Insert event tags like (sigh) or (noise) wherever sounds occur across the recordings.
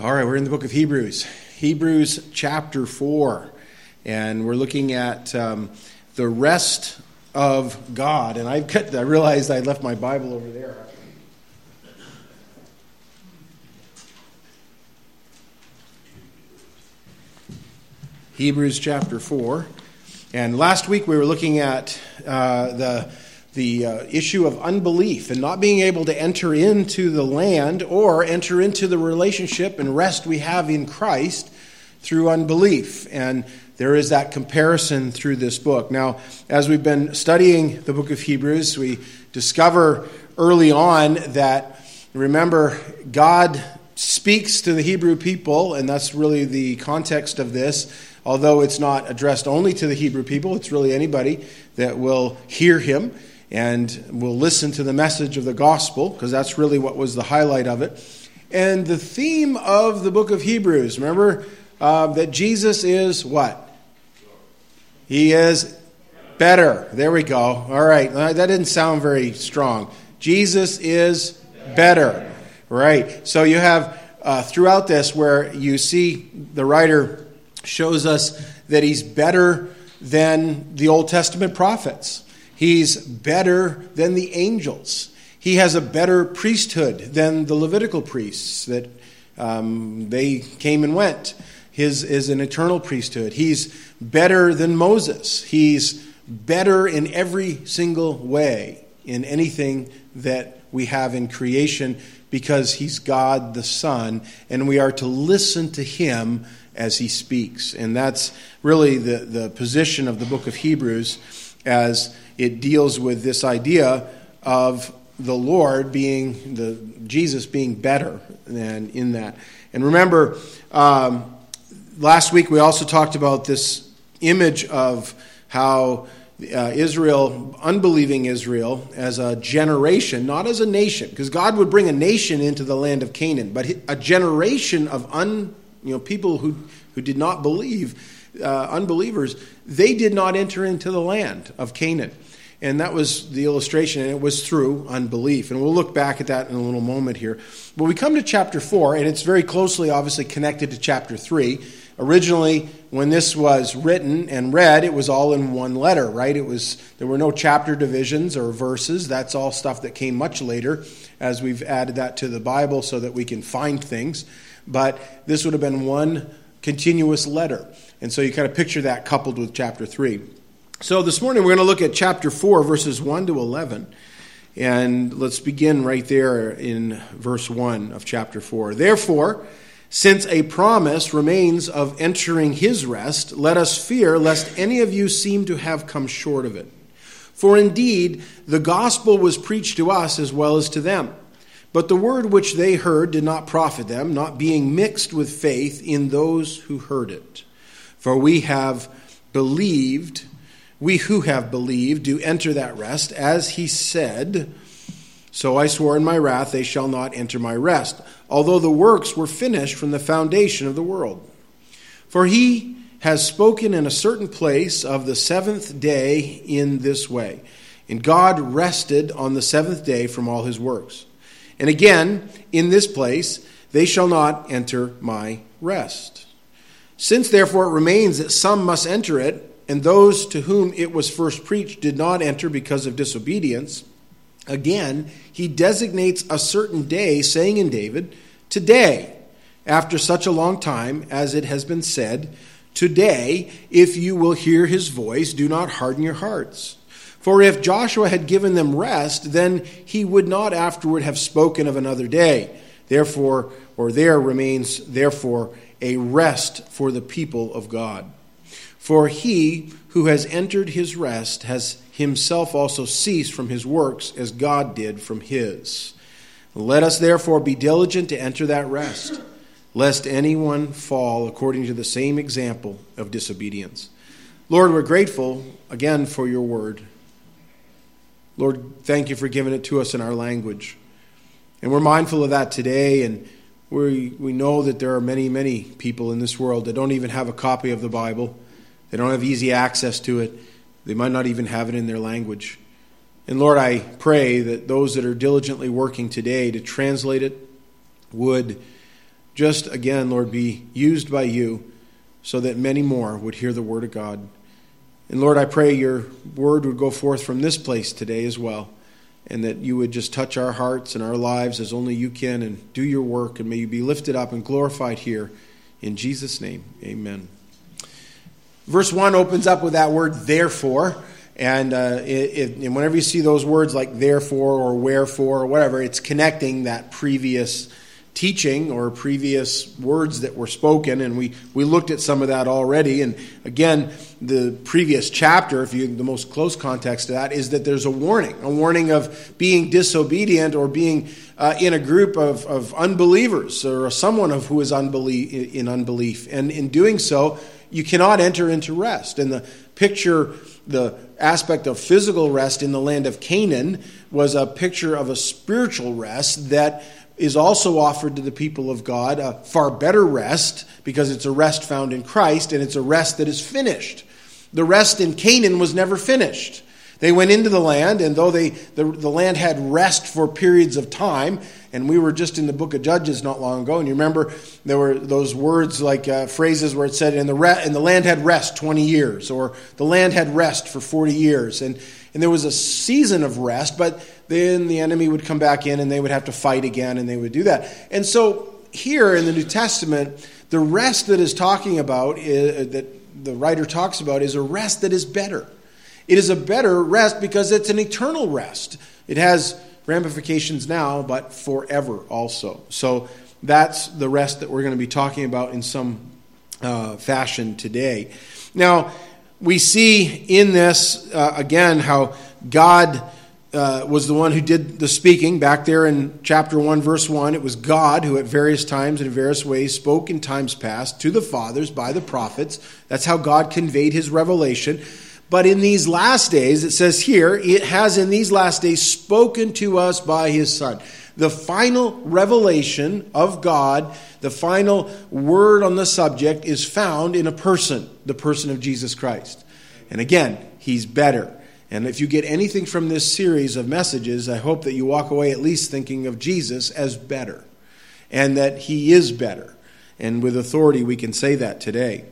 All right, we're in the book of Hebrews, Hebrews chapter 4, and we're looking at um, the rest of God. And I've I realized I left my Bible over there. Hebrews chapter 4. And last week we were looking at uh, the the uh, issue of unbelief and not being able to enter into the land or enter into the relationship and rest we have in Christ through unbelief. And there is that comparison through this book. Now, as we've been studying the book of Hebrews, we discover early on that, remember, God speaks to the Hebrew people, and that's really the context of this. Although it's not addressed only to the Hebrew people, it's really anybody that will hear him and we'll listen to the message of the gospel because that's really what was the highlight of it. And the theme of the book of Hebrews, remember uh, that Jesus is what? He is better. There we go. All right. That didn't sound very strong. Jesus is better. Right. So you have uh, throughout this where you see the writer shows us that he's better than the Old Testament prophets. He's better than the angels. He has a better priesthood than the Levitical priests that um, they came and went. His is an eternal priesthood. He's better than Moses. He's better in every single way in anything that we have in creation because he's God the Son, and we are to listen to him as he speaks. And that's really the, the position of the book of Hebrews as it deals with this idea of the Lord being the Jesus being better than in that. And remember, um, last week we also talked about this image of how uh, Israel, unbelieving Israel, as a generation, not as a nation, because God would bring a nation into the land of Canaan, but a generation of un, you know, people who, who did not believe, uh, unbelievers, they did not enter into the land of Canaan. And that was the illustration, and it was through unbelief. And we'll look back at that in a little moment here. But we come to chapter 4, and it's very closely, obviously, connected to chapter 3. Originally, when this was written and read, it was all in one letter, right? It was there were no chapter divisions or verses. That's all stuff that came much later as we've added that to the Bible so that we can find things. But this would have been one continuous letter. And so you kind of picture that coupled with chapter 3. So this morning we're going to look at chapter 4, verses 1 to 11. And let's begin right there in verse 1 of chapter 4. Therefore, since a promise remains of entering his rest, let us fear lest any of you seem to have come short of it. For indeed, the gospel was preached to us as well as to them. But the word which they heard did not profit them, not being mixed with faith in those who heard it. For we have believed we who have believed do enter that rest, as he said, So I swore in my wrath, they shall not enter my rest, although the works were finished from the foundation of the world. For he has spoken in a certain place of the seventh day in this way. And God rested on the seventh day from all his works. And again, in this place, they shall not enter my rest. Since therefore it remains that some must enter it, and those to whom it was first preached did not enter because of disobedience. Again, he designates a certain day, saying in David, Today, after such a long time, as it has been said, Today, if you will hear his voice, do not harden your hearts. For if Joshua had given them rest, then he would not afterward have spoken of another day. Therefore, or there remains, therefore, a rest for the people of God. For he who has entered his rest has himself also ceased from his works as God did from his. Let us therefore be diligent to enter that rest, lest anyone fall according to the same example of disobedience. Lord, we're grateful again for your word. Lord, thank you for giving it to us in our language. And we're mindful of that today, and we, we know that there are many, many people in this world that don't even have a copy of the Bible. They don't have easy access to it. They might not even have it in their language. And Lord, I pray that those that are diligently working today to translate it would just again, Lord, be used by you so that many more would hear the word of God. And Lord, I pray your word would go forth from this place today as well, and that you would just touch our hearts and our lives as only you can and do your work, and may you be lifted up and glorified here. In Jesus' name, amen. Verse 1 opens up with that word, therefore. And, uh, it, it, and whenever you see those words like therefore or wherefore or whatever, it's connecting that previous teaching or previous words that were spoken. And we, we looked at some of that already. And again, the previous chapter, if you the most close context to that, is that there's a warning a warning of being disobedient or being uh, in a group of, of unbelievers or someone of who is unbelief, in unbelief. And in doing so, you cannot enter into rest. And the picture, the aspect of physical rest in the land of Canaan was a picture of a spiritual rest that is also offered to the people of God, a far better rest because it's a rest found in Christ and it's a rest that is finished. The rest in Canaan was never finished. They went into the land, and though they, the, the land had rest for periods of time, and we were just in the book of Judges not long ago, and you remember there were those words like uh, phrases where it said, and the, re- and the land had rest 20 years, or the land had rest for 40 years. And, and there was a season of rest, but then the enemy would come back in and they would have to fight again, and they would do that. And so here in the New Testament, the rest that is talking about, is, uh, that the writer talks about, is a rest that is better. It is a better rest because it's an eternal rest. It has ramifications now, but forever also. So that's the rest that we're going to be talking about in some uh, fashion today. Now, we see in this, uh, again, how God uh, was the one who did the speaking. Back there in chapter 1, verse 1, it was God who at various times and in various ways spoke in times past to the fathers by the prophets. That's how God conveyed his revelation. But in these last days, it says here, it has in these last days spoken to us by his Son. The final revelation of God, the final word on the subject, is found in a person, the person of Jesus Christ. And again, he's better. And if you get anything from this series of messages, I hope that you walk away at least thinking of Jesus as better and that he is better. And with authority, we can say that today.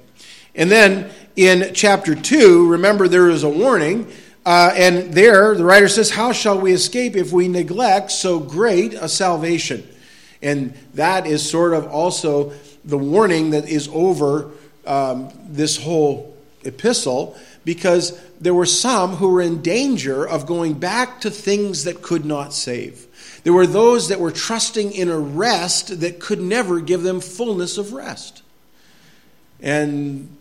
And then in chapter 2, remember there is a warning. Uh, and there, the writer says, How shall we escape if we neglect so great a salvation? And that is sort of also the warning that is over um, this whole epistle because there were some who were in danger of going back to things that could not save. There were those that were trusting in a rest that could never give them fullness of rest. And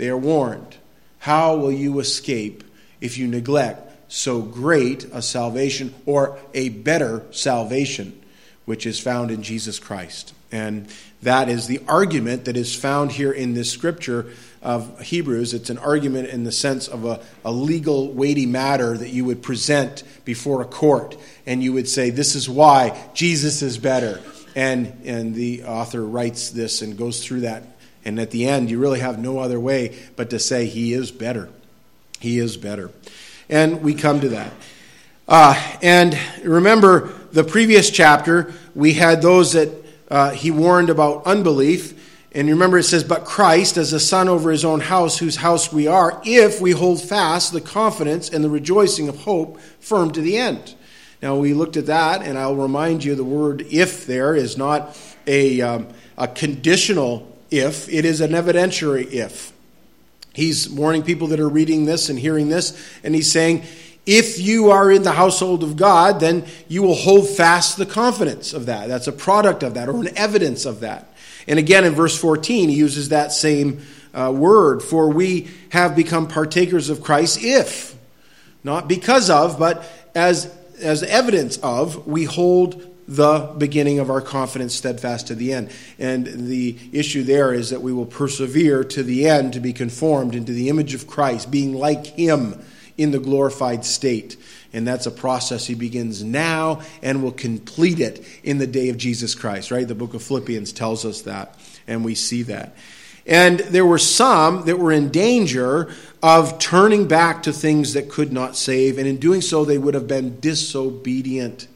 they are warned. How will you escape if you neglect so great a salvation or a better salvation, which is found in Jesus Christ? And that is the argument that is found here in this scripture of Hebrews. It's an argument in the sense of a, a, legal, weighty matter that you would present before a court, and you would say, This is why Jesus is better. And, and the author writes this and goes through that and at the end, you really have no other way but to say, He is better. He is better. And we come to that. Uh, and remember, the previous chapter, we had those that uh, he warned about unbelief. And remember, it says, But Christ, as a son over his own house, whose house we are, if we hold fast the confidence and the rejoicing of hope firm to the end. Now, we looked at that, and I'll remind you the word if there is not a, um, a conditional if, it is an evidentiary if. He's warning people that are reading this and hearing this, and he's saying, if you are in the household of God, then you will hold fast the confidence of that. That's a product of that or an evidence of that. And again, in verse 14, he uses that same uh, word for we have become partakers of Christ if, not because of, but as, as evidence of, we hold the beginning of our confidence steadfast to the end. And the issue there is that we will persevere to the end to be conformed into the image of Christ, being like Him in the glorified state. And that's a process he begins now and will complete it in the day of Jesus Christ, right? The book of Philippians tells us that, and we see that. And there were some that were in danger of turning back to things that could not save, and in doing so, they would have been disobedient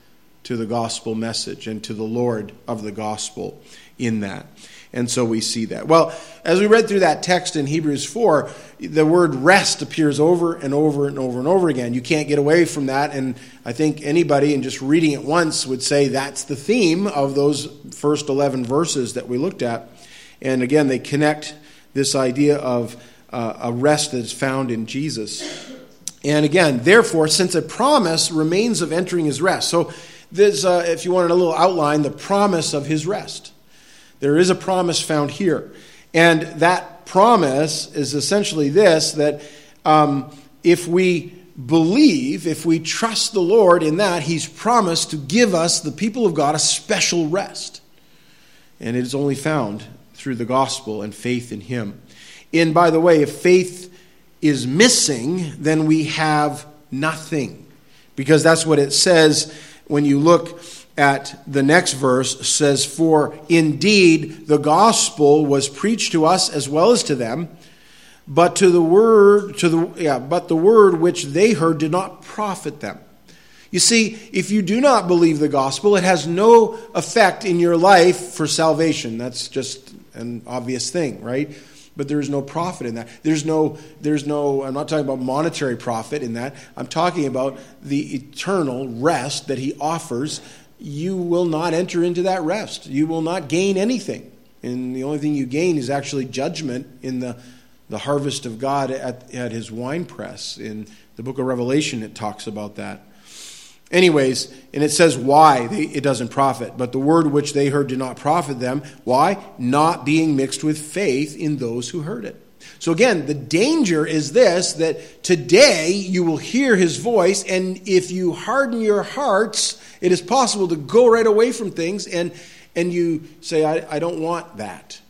to the gospel message and to the Lord of the gospel in that. And so we see that. Well, as we read through that text in Hebrews 4, the word rest appears over and over and over and over again. You can't get away from that. And I think anybody, in just reading it once, would say that's the theme of those first 11 verses that we looked at. And again, they connect this idea of uh, a rest that is found in Jesus. And again, therefore, since a promise remains of entering his rest. So, there's, uh, if you wanted a little outline, the promise of his rest. There is a promise found here. And that promise is essentially this that um, if we believe, if we trust the Lord in that, He's promised to give us, the people of God, a special rest. And it is only found through the gospel and faith in Him. And by the way, if faith is missing, then we have nothing. Because that's what it says when you look at the next verse says for indeed the gospel was preached to us as well as to them but to the word to the yeah but the word which they heard did not profit them. You see if you do not believe the gospel it has no effect in your life for salvation. That's just an obvious thing right but there is no profit in that there's no there's no i'm not talking about monetary profit in that i'm talking about the eternal rest that he offers you will not enter into that rest. You will not gain anything. And the only thing you gain is actually judgment in the, the harvest of God at, at his winepress. In the book of Revelation, it talks about that. Anyways, and it says why they, it doesn't profit. But the word which they heard did not profit them. Why? Not being mixed with faith in those who heard it. So again, the danger is this that today you will hear his voice, and if you harden your hearts, it is possible to go right away from things and, and you say, I, I don't want that.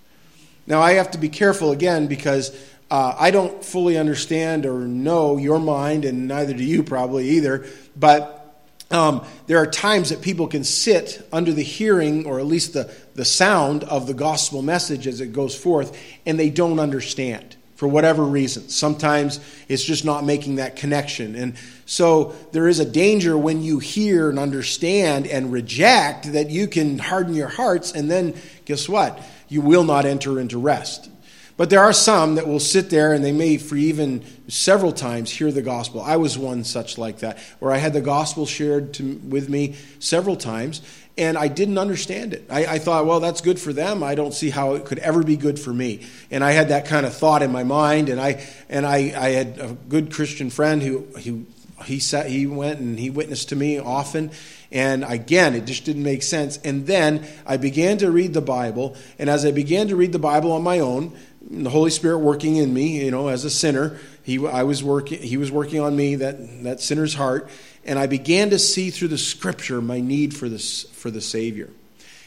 Now, I have to be careful again because uh, I don't fully understand or know your mind, and neither do you probably either. But um, there are times that people can sit under the hearing, or at least the, the sound of the gospel message as it goes forth, and they don't understand for whatever reason. Sometimes it's just not making that connection. And so there is a danger when you hear and understand and reject that you can harden your hearts, and then guess what? You will not enter into rest. But there are some that will sit there and they may, for even several times, hear the gospel. I was one such like that, where I had the gospel shared to, with me several times, and I didn't understand it. I, I, thought, well, that's good for them. I don't see how it could ever be good for me. And I had that kind of thought in my mind. And I and I, I had a good Christian friend who who he sat, he went and he witnessed to me often. And again, it just didn't make sense. And then I began to read the Bible. And as I began to read the Bible on my own, the Holy Spirit working in me, you know, as a sinner, he I was working. He was working on me that that sinner's heart and I began to see through the scripture my need for, this, for the Savior.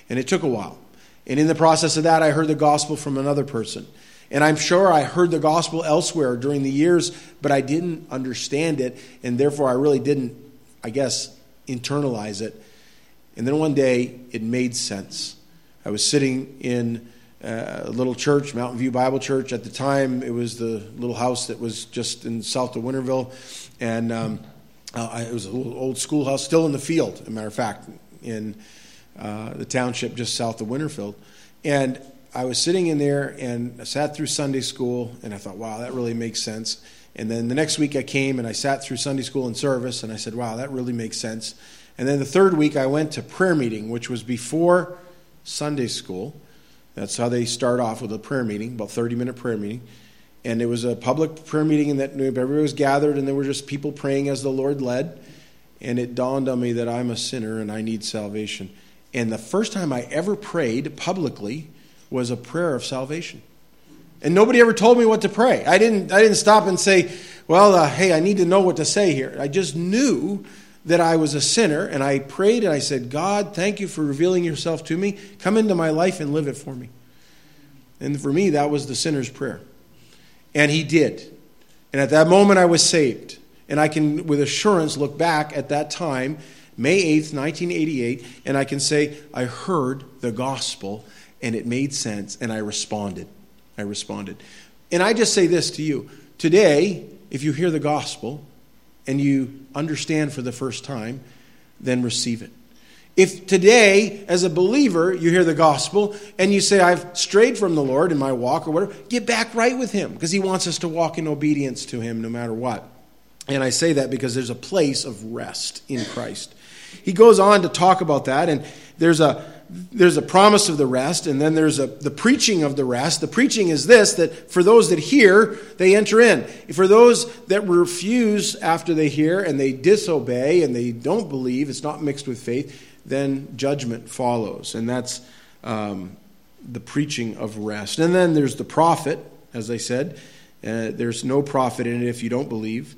And it took a while. And in the process of that, I heard the gospel from another person. And I'm sure I heard the gospel elsewhere during the years, but I didn't understand it, and therefore I really didn't, I guess, internalize it. And then one day, it made sense. I was sitting in a little church, Mountain View Bible Church. At the time, it was the little house that was just in south of Winterville. And. Um, uh, it was a little old schoolhouse, still in the field, as a matter of fact, in uh, the township just south of Winterfield. And I was sitting in there and I sat through Sunday school, and I thought, wow, that really makes sense. And then the next week I came and I sat through Sunday school and service, and I said, wow, that really makes sense. And then the third week I went to prayer meeting, which was before Sunday school. That's how they start off with a prayer meeting, about 30 minute prayer meeting. And it was a public prayer meeting and that everybody was gathered and there were just people praying as the lord led. And it dawned on me that i'm a sinner and i need salvation. And the first time i ever prayed publicly was a prayer of salvation. And nobody ever told me what to pray. I didn't i didn't stop and say well uh, hey i need to know what to say here. I just knew that i was a sinner and i prayed and i said god thank you for revealing yourself to me come into my life and live it for me and for me that was the sinner's prayer and he did. And at that moment, I was saved. And I can, with assurance, look back at that time, May 8th, 1988, and I can say, I heard the gospel and it made sense, and I responded. I responded. And I just say this to you today, if you hear the gospel and you understand for the first time, then receive it. If today, as a believer, you hear the gospel and you say, I've strayed from the Lord in my walk or whatever, get back right with Him because He wants us to walk in obedience to Him no matter what. And I say that because there's a place of rest in Christ. He goes on to talk about that, and there's a there's a promise of the rest, and then there's a the preaching of the rest. The preaching is this that for those that hear, they enter in. For those that refuse after they hear and they disobey and they don't believe, it's not mixed with faith, then judgment follows. And that's um, the preaching of rest. And then there's the profit, as I said. Uh, there's no profit in it if you don't believe.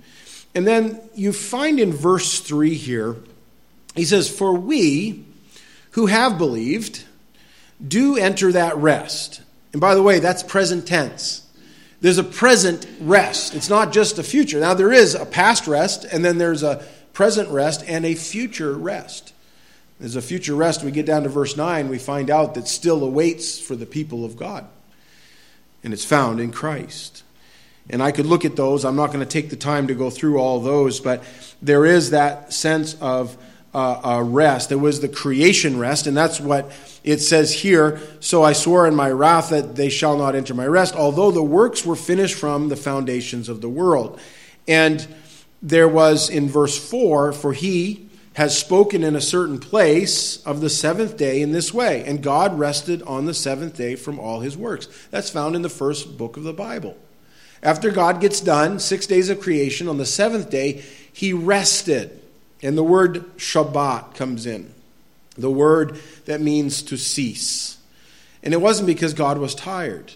And then you find in verse 3 here, he says, For we who have believed do enter that rest. And by the way, that's present tense. There's a present rest. It's not just a future. Now, there is a past rest, and then there's a present rest and a future rest. There's a future rest. We get down to verse 9, we find out that still awaits for the people of God. And it's found in Christ. And I could look at those. I'm not going to take the time to go through all those, but there is that sense of uh, uh, rest. There was the creation rest, and that's what it says here. So I swore in my wrath that they shall not enter my rest, although the works were finished from the foundations of the world. And there was in verse 4 For he has spoken in a certain place of the seventh day in this way, and God rested on the seventh day from all his works. That's found in the first book of the Bible. After God gets done, six days of creation, on the seventh day, he rested. And the word Shabbat comes in, the word that means to cease. And it wasn't because God was tired,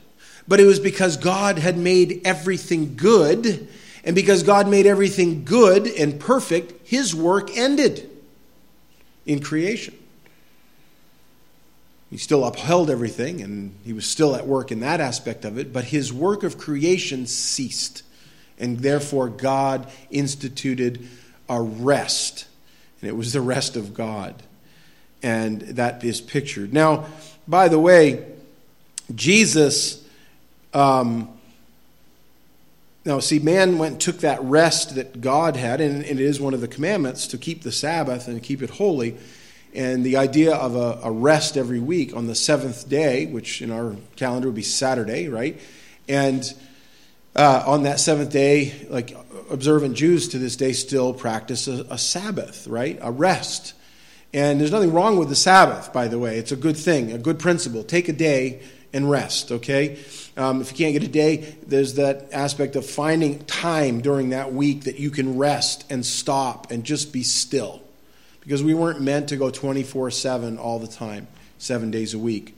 but it was because God had made everything good. And because God made everything good and perfect, his work ended in creation. He still upheld everything and he was still at work in that aspect of it, but his work of creation ceased. And therefore, God instituted a rest. And it was the rest of God. And that is pictured. Now, by the way, Jesus. Um, now, see, man went and took that rest that God had, and it is one of the commandments to keep the Sabbath and keep it holy. And the idea of a, a, rest every week on the seventh day, which in our calendar would be Saturday, right? And uh, on that seventh day, like observant Jews to this day still practice a, a Sabbath, right? A rest. And there's nothing wrong with the Sabbath, by the way. It's a good thing, a good principle. Take a day and rest, okay? Um, if you can't get a day, there's that aspect of finding time during that week that you can rest and stop and just be still because we weren't meant to go 24 7 all the time, seven days a week.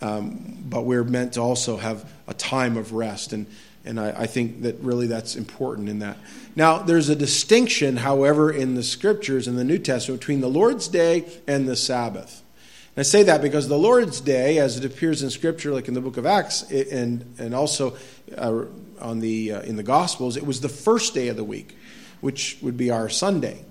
Um, but we're meant to also have a time of rest. And, and I, I, think that really that's important in that. Now, there's a distinction, however, in the scriptures in the New Testament between the Lord's Day and the Sabbath. And I say that because the Lord's Day, as it appears in Scripture, like in the book of Acts, and, and also uh, on the, uh, in the Gospels, it was the first day of the week, which would be our Sunday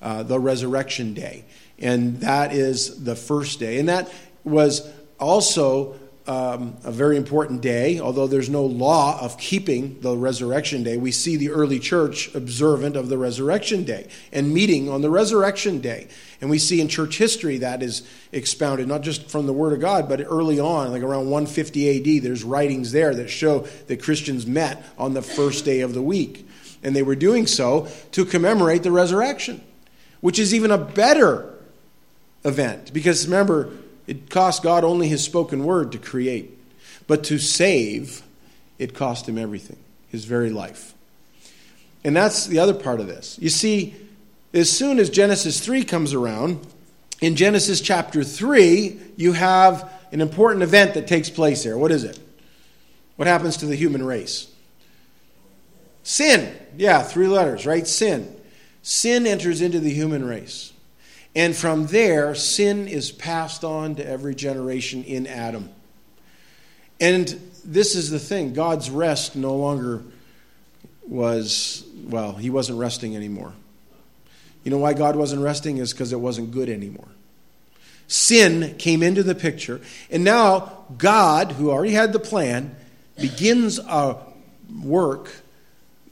uh, the resurrection day. And that is the first day. And that was also um, a very important day, although there's no law of keeping the resurrection day. We see the early church observant of the resurrection day and meeting on the resurrection day. And we see in church history that is expounded, not just from the Word of God, but early on, like around 150 AD, there's writings there that show that Christians met on the first day of the week. And they were doing so to commemorate the resurrection which is even a better event. Because remember, it cost God only his spoken word to create. But to save, it cost him everything, his very life. And that's the other part of this. You see, as soon as Genesis 3 comes around, in Genesis chapter 3, you have an important event that takes place there. What is it? What happens to the human race? Sin. Yeah, three letters, right? Sin sin enters into the human race. And from there, sin is passed on to every generation in Adam. And this is the thing God's rest no longer was, well, he wasn't resting anymore. You know why God wasn't resting? Is because it wasn't good anymore. Sin came into the picture, and now God, who already had the plan, begins a work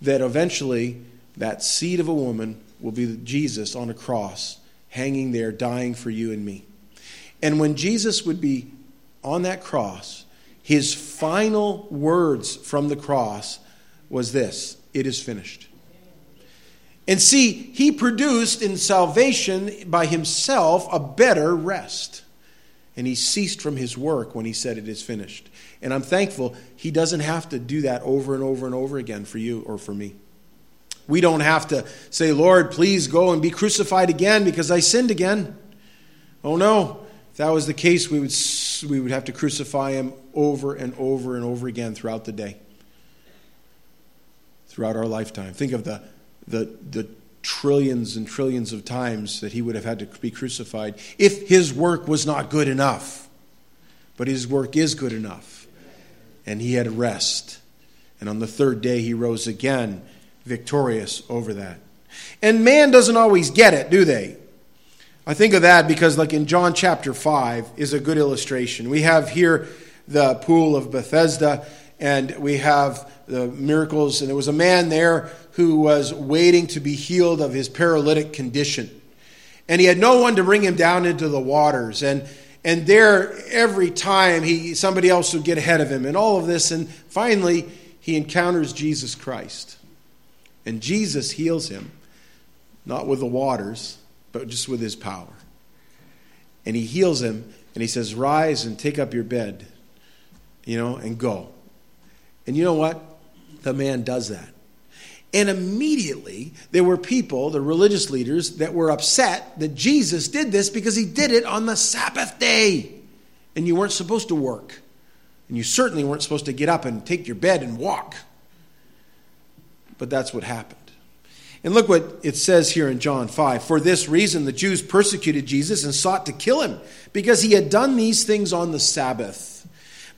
that eventually that seed of a woman will be Jesus on a cross hanging there, dying for you and me. And when Jesus would be on that cross, his final words from the cross was this It is finished. And see, he produced in salvation by himself a better rest. And he ceased from his work when he said, It is finished. And I'm thankful he doesn't have to do that over and over and over again for you or for me. We don't have to say, Lord, please go and be crucified again because I sinned again. Oh no. If that was the case, we would, we would have to crucify him over and over and over again throughout the day, throughout our lifetime. Think of the, the, the trillions and trillions of times that he would have had to be crucified if his work was not good enough. But his work is good enough. And he had rest. And on the third day, he rose again victorious over that. And man doesn't always get it, do they? I think of that because, like in John chapter 5, is a good illustration. We have here the pool of Bethesda, and we have the miracles. And there was a man there who was waiting to be healed of his paralytic condition. And he had no one to bring him down into the waters. And and there every time he somebody else would get ahead of him and all of this and finally he encounters Jesus Christ and Jesus heals him, not with the waters, but just with his power. And he heals him, and he says, Rise and take up your bed, you know, and go. And you know what? The man does that. And immediately there were people, the religious leaders, that were upset that Jesus did this because he did it on the Sabbath day. And you weren't supposed to work. And you certainly weren't supposed to get up and take your bed and walk. But that's what happened. And look what it says here in John 5. For this reason, the Jews persecuted Jesus and sought to kill him, because he had done these things on the Sabbath.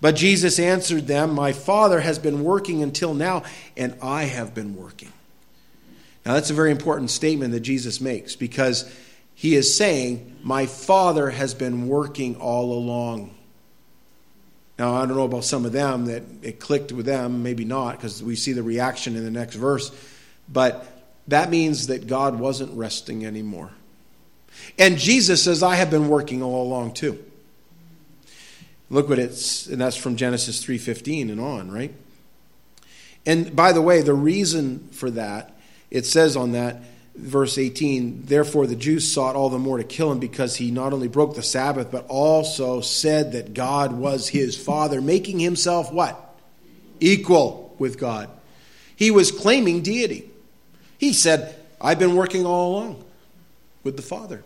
But Jesus answered them, My Father has been working until now, and I have been working. Now, that's a very important statement that Jesus makes, because he is saying, My Father has been working all along. Now, I don't know about some of them that it clicked with them, maybe not, because we see the reaction in the next verse. But that means that God wasn't resting anymore. And Jesus says, I have been working all along too. Look what it's, and that's from Genesis 3.15 and on, right? And by the way, the reason for that, it says on that, verse 18 therefore the jews sought all the more to kill him because he not only broke the sabbath but also said that god was his father making himself what? Equal with god. He was claiming deity. He said i've been working all along with the father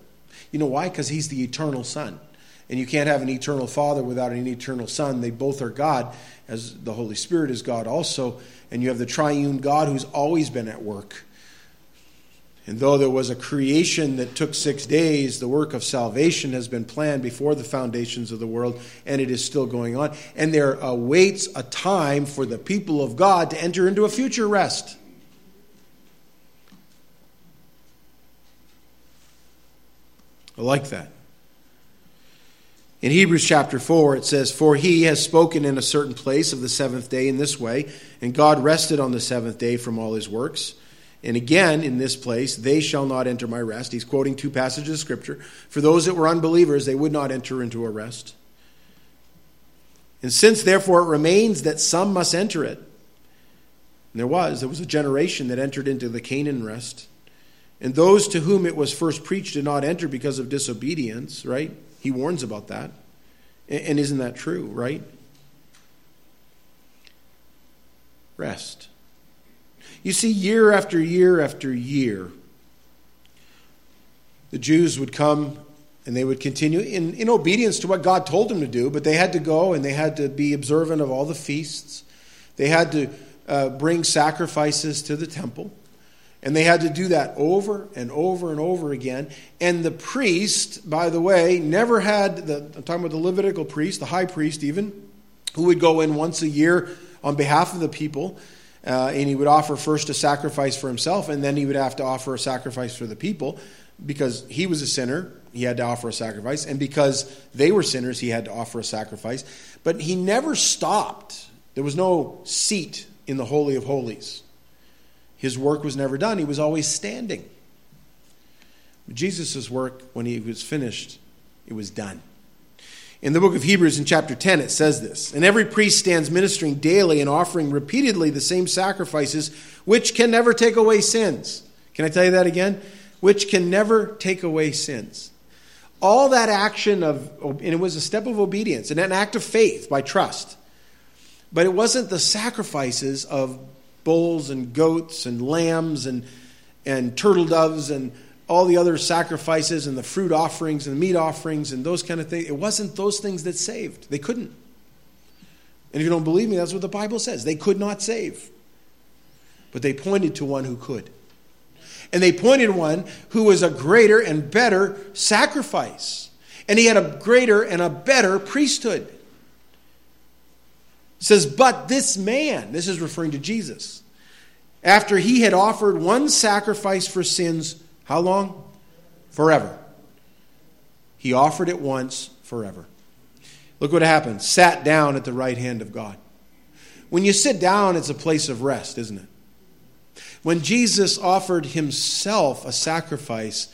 you know why? Because he's the eternal son. And you can't have an eternal father without an eternal son. They both are god as the holy spirit is god also. And you have the triune god who's always been at work and though there was a creation that took six days, the work of salvation has been planned before the foundations of the world, and it is still going on. And there awaits a time for the people of God to enter into a future rest. I like that. In Hebrews chapter 4, it says, For he has spoken in a certain place of the seventh day in this way, and God rested on the seventh day from all his works. And again, in this place, they shall not enter my rest. He's quoting two passages of Scripture. For those that were unbelievers, they would not enter into a rest. And since, therefore, it remains that some must enter it, and there was, there was a generation that entered into the Canaan rest. And those to whom it was first preached did not enter because of disobedience, right? He warns about that. And isn't that true, right? Rest. You see, year after year after year, the Jews would come and they would continue in, in obedience to what God told them to do, but they had to go and they had to be observant of all the feasts. They had to uh, bring sacrifices to the temple. And they had to do that over and over and over again. And the priest, by the way, never had, the, I'm talking about the Levitical priest, the high priest even, who would go in once a year on behalf of the people uh, and he would offer first a sacrifice for himself, and then he would have to offer a sacrifice for the people because he was a sinner. He had to offer a sacrifice, and because they were sinners, he had to offer a sacrifice. But he never stopped. There was no seat in the Holy of Holies. His work was never done, he was always standing. Jesus' work, when he was finished, it was done. In the book of Hebrews, in chapter 10, it says this And every priest stands ministering daily and offering repeatedly the same sacrifices, which can never take away sins. Can I tell you that again? Which can never take away sins. All that action of, and it was a step of obedience and an act of faith by trust. But it wasn't the sacrifices of bulls and goats and lambs and, and turtle doves and all the other sacrifices and the fruit offerings and the meat offerings and those kind of things. It wasn't those things that saved. They couldn't. And if you don't believe me, that's what the Bible says. They could not save. But they pointed to one who could. And they pointed one who was a greater and better sacrifice. And he had a greater and a better priesthood. It says, but this man, this is referring to Jesus, after he had offered one sacrifice for sins how long? Forever. He offered it once forever. Look what happened. Sat down at the right hand of God. When you sit down, it's a place of rest, isn't it? When Jesus offered himself a sacrifice,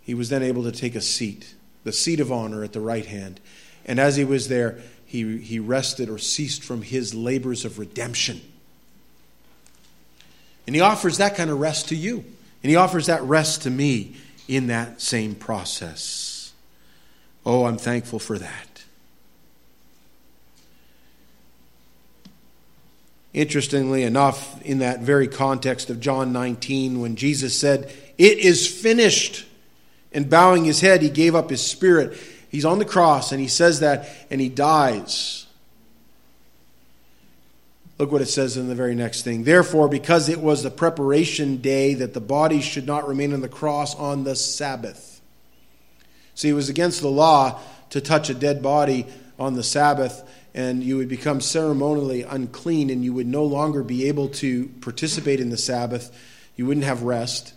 he was then able to take a seat, the seat of honor at the right hand. And as he was there, he, he rested or ceased from his labors of redemption. And he offers that kind of rest to you. And he offers that rest to me in that same process. Oh, I'm thankful for that. Interestingly enough, in that very context of John 19, when Jesus said, It is finished, and bowing his head, he gave up his spirit. He's on the cross and he says that, and he dies. Look what it says in the very next thing. Therefore, because it was the preparation day, that the body should not remain on the cross on the Sabbath. See, it was against the law to touch a dead body on the Sabbath, and you would become ceremonially unclean, and you would no longer be able to participate in the Sabbath. You wouldn't have rest.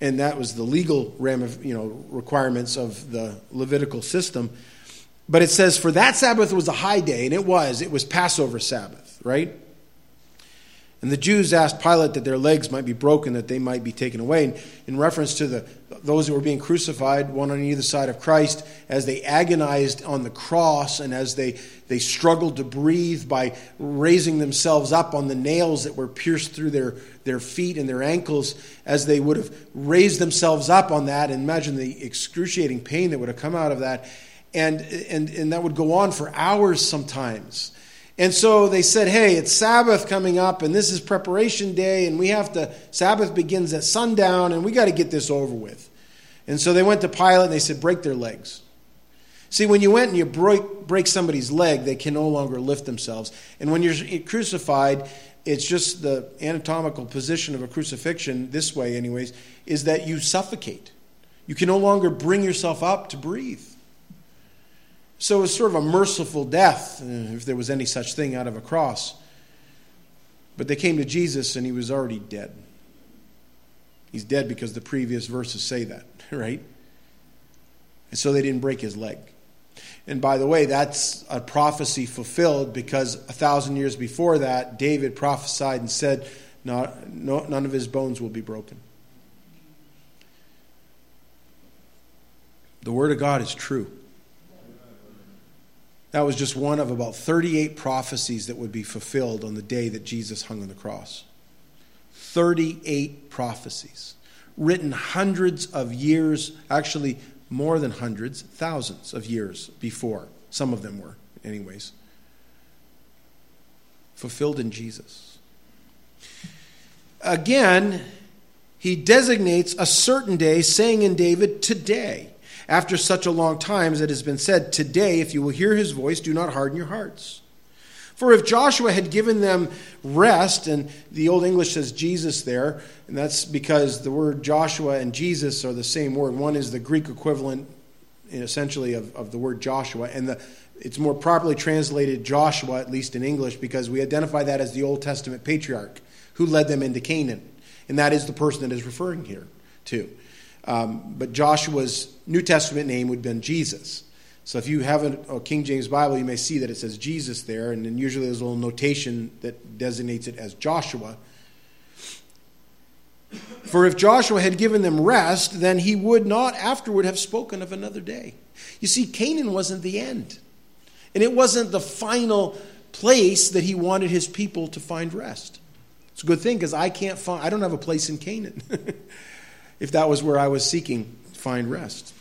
And that was the legal of, you know, requirements of the Levitical system. But it says, for that Sabbath was a high day, and it was. It was Passover Sabbath, right? And the Jews asked Pilate that their legs might be broken, that they might be taken away. And in reference to the, those who were being crucified, one on either side of Christ, as they agonized on the cross and as they, they struggled to breathe by raising themselves up on the nails that were pierced through their, their feet and their ankles, as they would have raised themselves up on that, and imagine the excruciating pain that would have come out of that. And, and, and that would go on for hours sometimes. And so they said, hey, it's Sabbath coming up, and this is preparation day, and we have to, Sabbath begins at sundown, and we got to get this over with. And so they went to Pilate and they said, break their legs. See, when you went and you break, break somebody's leg, they can no longer lift themselves. And when you're crucified, it's just the anatomical position of a crucifixion, this way, anyways, is that you suffocate. You can no longer bring yourself up to breathe. So it was sort of a merciful death, uh, if there was any such thing out of a cross. But they came to Jesus and he was already dead. He's dead because the previous verses say that, (laughs) right? And so they didn't break his leg. And by the way, that's a prophecy fulfilled because a thousand years before that, David prophesied and said, Not, no, None of his bones will be broken. The Word of God is true. That was just one of about 38 prophecies that would be fulfilled on the day that Jesus hung on the cross. 38 prophecies, written hundreds of years, actually more than hundreds, thousands of years before. Some of them were, anyways. Fulfilled in Jesus. Again, he designates a certain day, saying in David, today after such a long time, as it has been said, Today, if you will hear his voice, do not harden your hearts. For if Joshua had given them rest, and the Old English says Jesus there, and that's because the word Joshua and Jesus are the same word. One is the Greek equivalent, essentially, of, of the word Joshua, and the, it's more properly translated Joshua, at least in English, because we identify that as the Old Testament patriarch who led them into Canaan. And that is the person that is referring here to. Um, but Joshua's New Testament name would have been Jesus. So if you have a, a, King James Bible, you may see that it says Jesus there, and then usually there's a little notation that designates it as Joshua. For if Joshua had given them rest, then he would not afterward have spoken of another day. You see, Canaan wasn't the end, and it wasn't the final place that he wanted his people to find rest. It's a good thing because I can't find, I don't have a place in Canaan (laughs) if that was where I was seeking to find rest.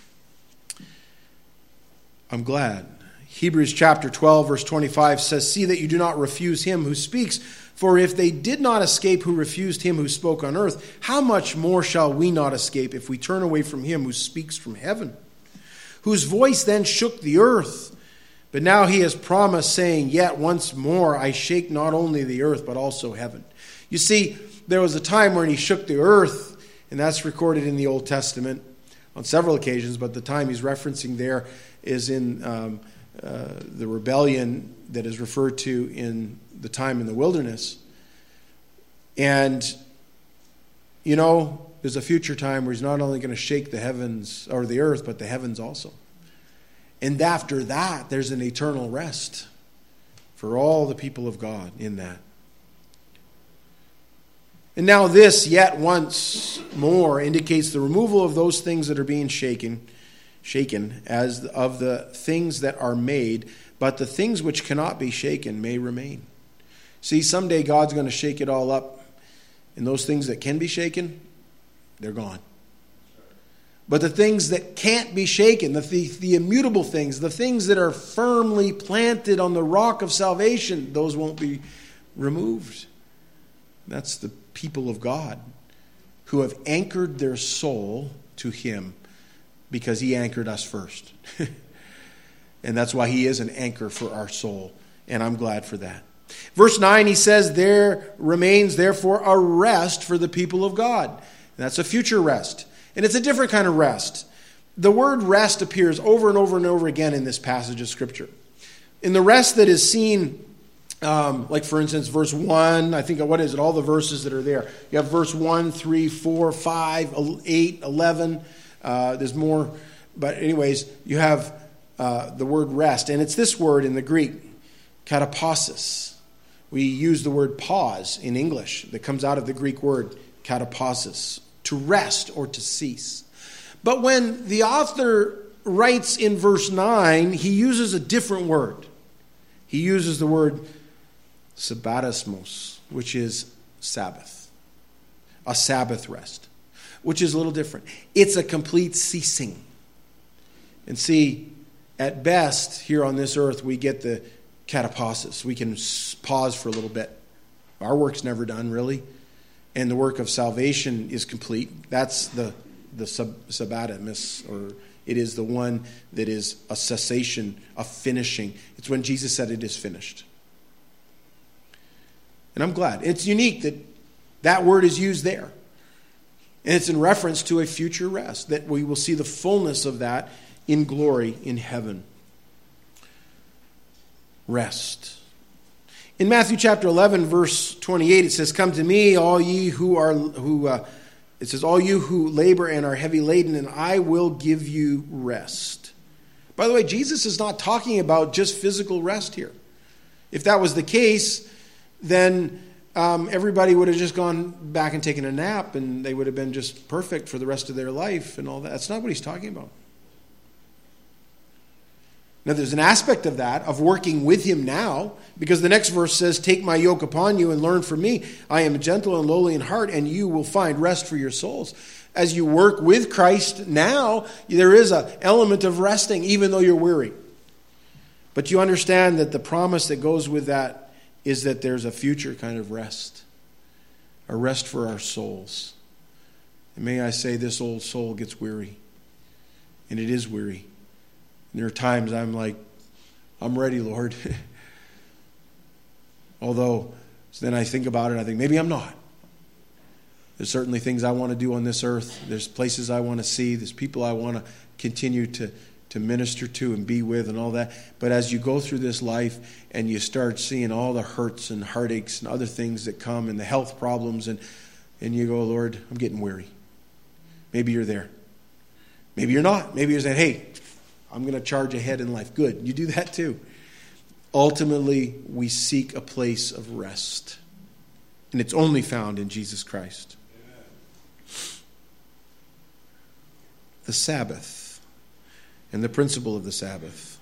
I'm glad. Hebrews chapter 12, verse 25 says, See that you do not refuse him who speaks. For if they did not escape who refused him who spoke on earth, how much more shall we not escape if we turn away from him who speaks from heaven? Whose voice then shook the earth. But now he has promised, saying, Yet once more I shake not only the earth, but also heaven. You see, there was a time when he shook the earth, and that's recorded in the Old Testament on several occasions, but the time he's referencing there is in um, uh, the rebellion that is referred to in the time in the wilderness. And, you know, there's a future time where he's not only going to shake the heavens or the earth, but the heavens also. And after that, there's an eternal rest for all the people of God in that. And now, this yet once more indicates the removal of those things that are being shaken, shaken as of the things that are made, but the things which cannot be shaken may remain. See, someday God's going to shake it all up, and those things that can be shaken, they're gone. But the things that can't be shaken, the, the, the, immutable things, the things that are firmly planted on the rock of salvation, those won't be removed. That's the people of God who have anchored their soul to Him because He anchored us first. (laughs) and that's why He is an anchor for our soul. And I'm glad for that. Verse 9, he says, There remains therefore a rest for the people of God. And that's a future rest. And it's a different kind of rest. The word rest appears over and over and over again in this passage of Scripture. In the rest that is seen um, like for instance, verse 1, I think, what is it? All the verses that are there. You have verse 1, 3, 4, 5, 8, 11. Uh, there's more. But, anyways, you have uh, the word rest. And it's this word in the Greek, katapausis. We use the word pause in English that comes out of the Greek word katapausis, to rest or to cease. But when the author writes in verse 9, he uses a different word. He uses the word sabbatismos, which is Sabbath, a Sabbath rest, which is a little different. It's a complete ceasing. And see, at best, here on this earth, we get the katapausis. We can pause for a little bit. Our work's never done, really. And the work of salvation is complete. That's the, the sub, sabbatimus, or it is the one that is a cessation, a finishing. It's when Jesus said it is finished. And I'm glad. It's unique that that word is used there. And it's in reference to a future rest, that we will see the fullness of that in glory in heaven. Rest. In Matthew chapter 11, verse 28, it says, Come to me, all ye who are, who, uh, it says, All you who labor and are heavy laden, and I will give you rest. By the way, Jesus is not talking about just physical rest here. If that was the case, then um, everybody would have just gone back and taken a nap and they would have been just perfect for the rest of their life and all that. That's not what he's talking about. Now, there's an aspect of that, of working with him now, because the next verse says, Take my yoke upon you and learn from me. I am gentle and lowly in heart, and you will find rest for your souls. As you work with Christ now, there is an element of resting, even though you're weary. But you understand that the promise that goes with that is that there's a future kind of rest, a rest for our souls. And may I say, this old soul gets weary, and it is weary. And there are times I'm like, I'm ready, Lord. (laughs) Although, so then I think about it, I think maybe I'm not. There's certainly things I want to do on this earth. There's places I want to see. There's people I want to continue to to minister to and be with and all that. But as you go through this life and you start seeing all the hurts and heartaches and other things that come and the health problems, and, and you go, Lord, I'm getting weary. Maybe you're there. Maybe you're not. Maybe you're saying, hey, I'm going to charge ahead in life. Good. You do that too. Ultimately, we seek a place of rest. And it's only found in Jesus Christ. the Sabbath and the principle of the Sabbath.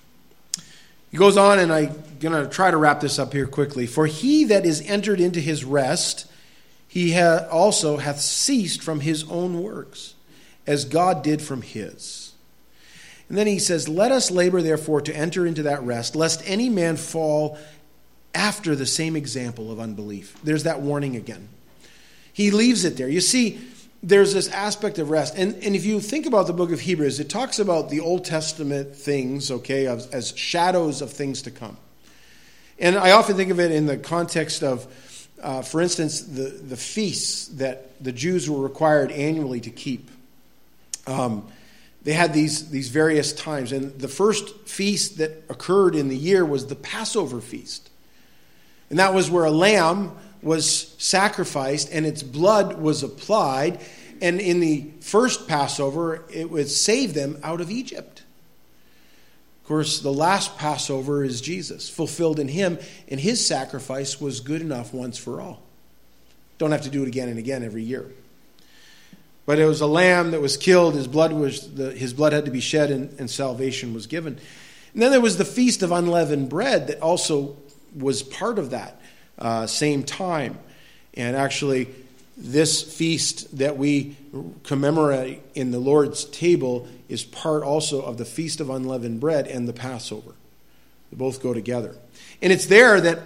He goes on, and I'm going to try to wrap this up here quickly. For he that is entered into his rest, he ha- also hath ceased from his own works, as God did from his. And then he says, Let us labor, therefore, to enter into that rest, lest any man fall after the same example of unbelief. There's that warning again. He leaves it there. You see, there's this aspect of rest. And, and if you think about the book of Hebrews, it talks about the Old Testament things, okay, as, as shadows of things to come. And I often think of it in the context of, uh, for instance, the, the feasts that the Jews were required annually to keep. Um, they had these, these various times. And the first feast that occurred in the year was the Passover feast. And that was where a lamb was sacrificed and its blood was applied. And in the first Passover, it would save them out of Egypt. Of course, the last Passover is Jesus, fulfilled in him, and his sacrifice was good enough once for all. Don't have to do it again and again every year. But it was a lamb that was killed, his blood, was the, his blood had to be shed, and, and salvation was given. And then there was the Feast of Unleavened Bread that also was part of that uh, same time. And actually, this feast that we commemorate in the Lord's table is part also of the Feast of Unleavened Bread and the Passover. They both go together. And it's there that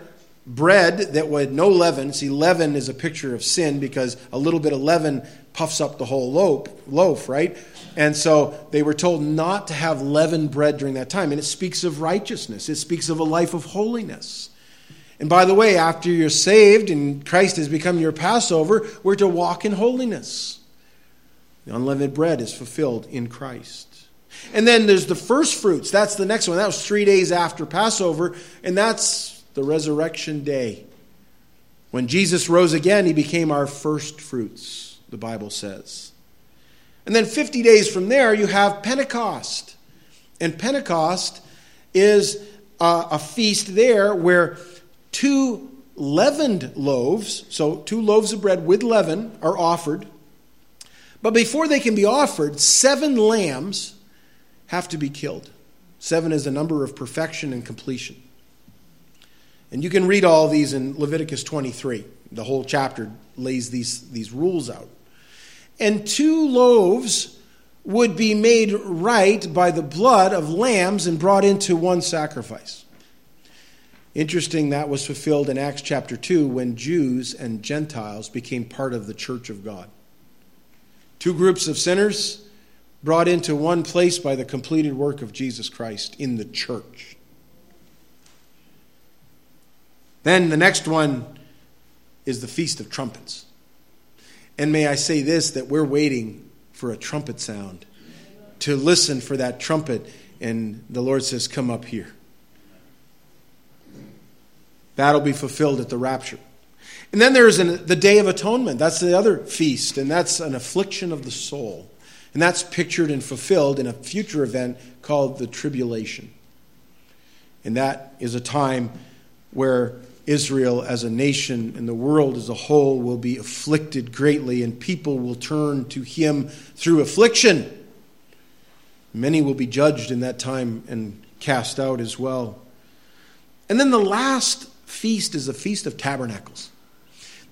bread that had no leaven, see, leaven is a picture of sin because a little bit of leaven puffs up the whole loaf, loaf, right? And so they were told not to have leavened bread during that time. And it speaks of righteousness, it speaks of a life of holiness. And by the way, after you're saved and Christ has become your Passover, we're to walk in holiness. The unleavened bread is fulfilled in Christ. And then there's the first fruits. That's the next one. That was three days after Passover, and that's the resurrection day. When Jesus rose again, he became our first fruits, the Bible says. And then 50 days from there, you have Pentecost. And Pentecost is a, a feast there where two leavened loaves, so two loaves of bread with leaven, are offered. But before they can be offered, seven lambs have to be killed. Seven is a number of perfection and completion. And you can read all these in Leviticus 23. The whole chapter lays these, these rules out. And two loaves would be made right by the blood of lambs and brought into one sacrifice. Interesting, that was fulfilled in Acts chapter 2 when Jews and Gentiles became part of the church of God. Two groups of sinners brought into one place by the completed work of Jesus Christ in the church. Then the next one is the Feast of Trumpets. And may I say this that we're waiting for a trumpet sound to listen for that trumpet. And the Lord says, Come up here. That'll be fulfilled at the rapture. And then there's an, the Day of Atonement. That's the other feast, and that's an affliction of the soul. And that's pictured and fulfilled in a future event called the tribulation. And that is a time where Israel as a nation and the world as a whole will be afflicted greatly, and people will turn to him through affliction. Many will be judged in that time and cast out as well. And then the last feast is the Feast of Tabernacles,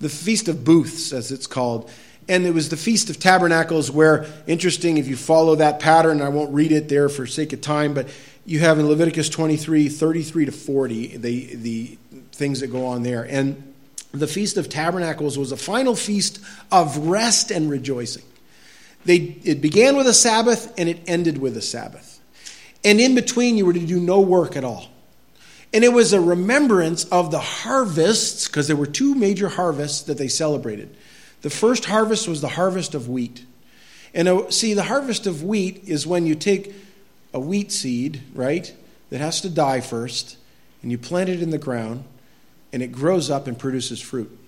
the Feast of Booths, as it's called. And it was the Feast of Tabernacles where, interesting, if you follow that pattern, I won't read it there for sake of time, but you have in Leviticus 23, 33 to 40, the, the things that go on there. And the Feast of Tabernacles was a final feast of rest and rejoicing. They, it began with a Sabbath and it ended with a Sabbath. And in between, you were to do no work at all. And it was a remembrance of the harvests, because there were two major harvests that they celebrated. The first harvest was the harvest of wheat. And uh, see, the harvest of wheat is when you take a wheat seed, right, that has to die first, and you plant it in the ground, and it grows up and produces fruit.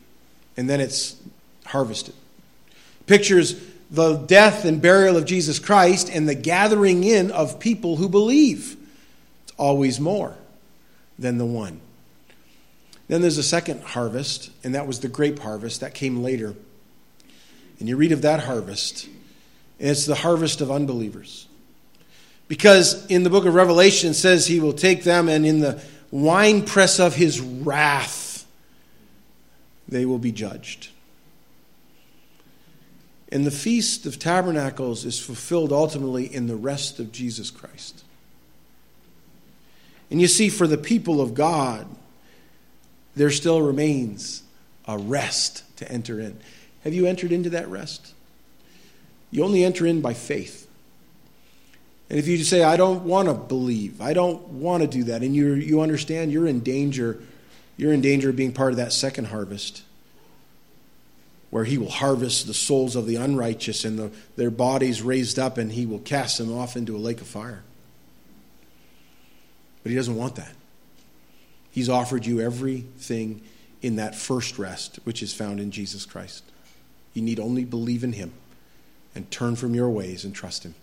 And then it's harvested. Pictures the death and burial of Jesus Christ and the gathering in of people who believe. It's always more than the one. Then there's a second harvest, and that was the grape harvest that came later. And you read of that harvest, and it's the harvest of unbelievers. Because in the book of Revelation it says he will take them and in the winepress of his wrath they will be judged. And the Feast of Tabernacles is fulfilled ultimately in the rest of Jesus Christ. And you see, for the people of God, there still remains a rest to enter in. Have you entered into that rest? You only enter in by faith. And if you say, I don't want to believe, I don't want to do that, and you you understand you're in danger, you're in danger of being part of that second harvest, where he will harvest the souls of the unrighteous and the, their bodies raised up, and he will cast them off into a lake of fire. But he doesn't want that. He's offered you everything in that first rest, which is found in Jesus Christ. You need only believe in him and turn from your ways and trust him.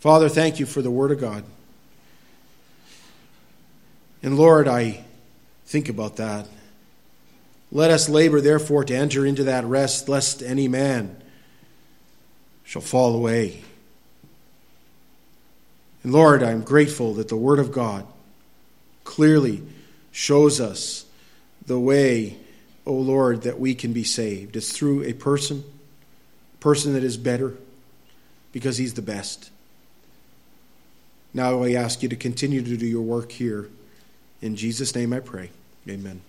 Father, thank you for the Word of God. And Lord, I think about that. Let us labor, therefore, to enter into that rest, lest any man shall fall away. And Lord, I'm grateful that the Word of God clearly shows us the way, O oh Lord, that we can be saved. It's through a person, a person that is better, because he's the best. Now I ask you to continue to do your work here. In Jesus' name I pray. Amen.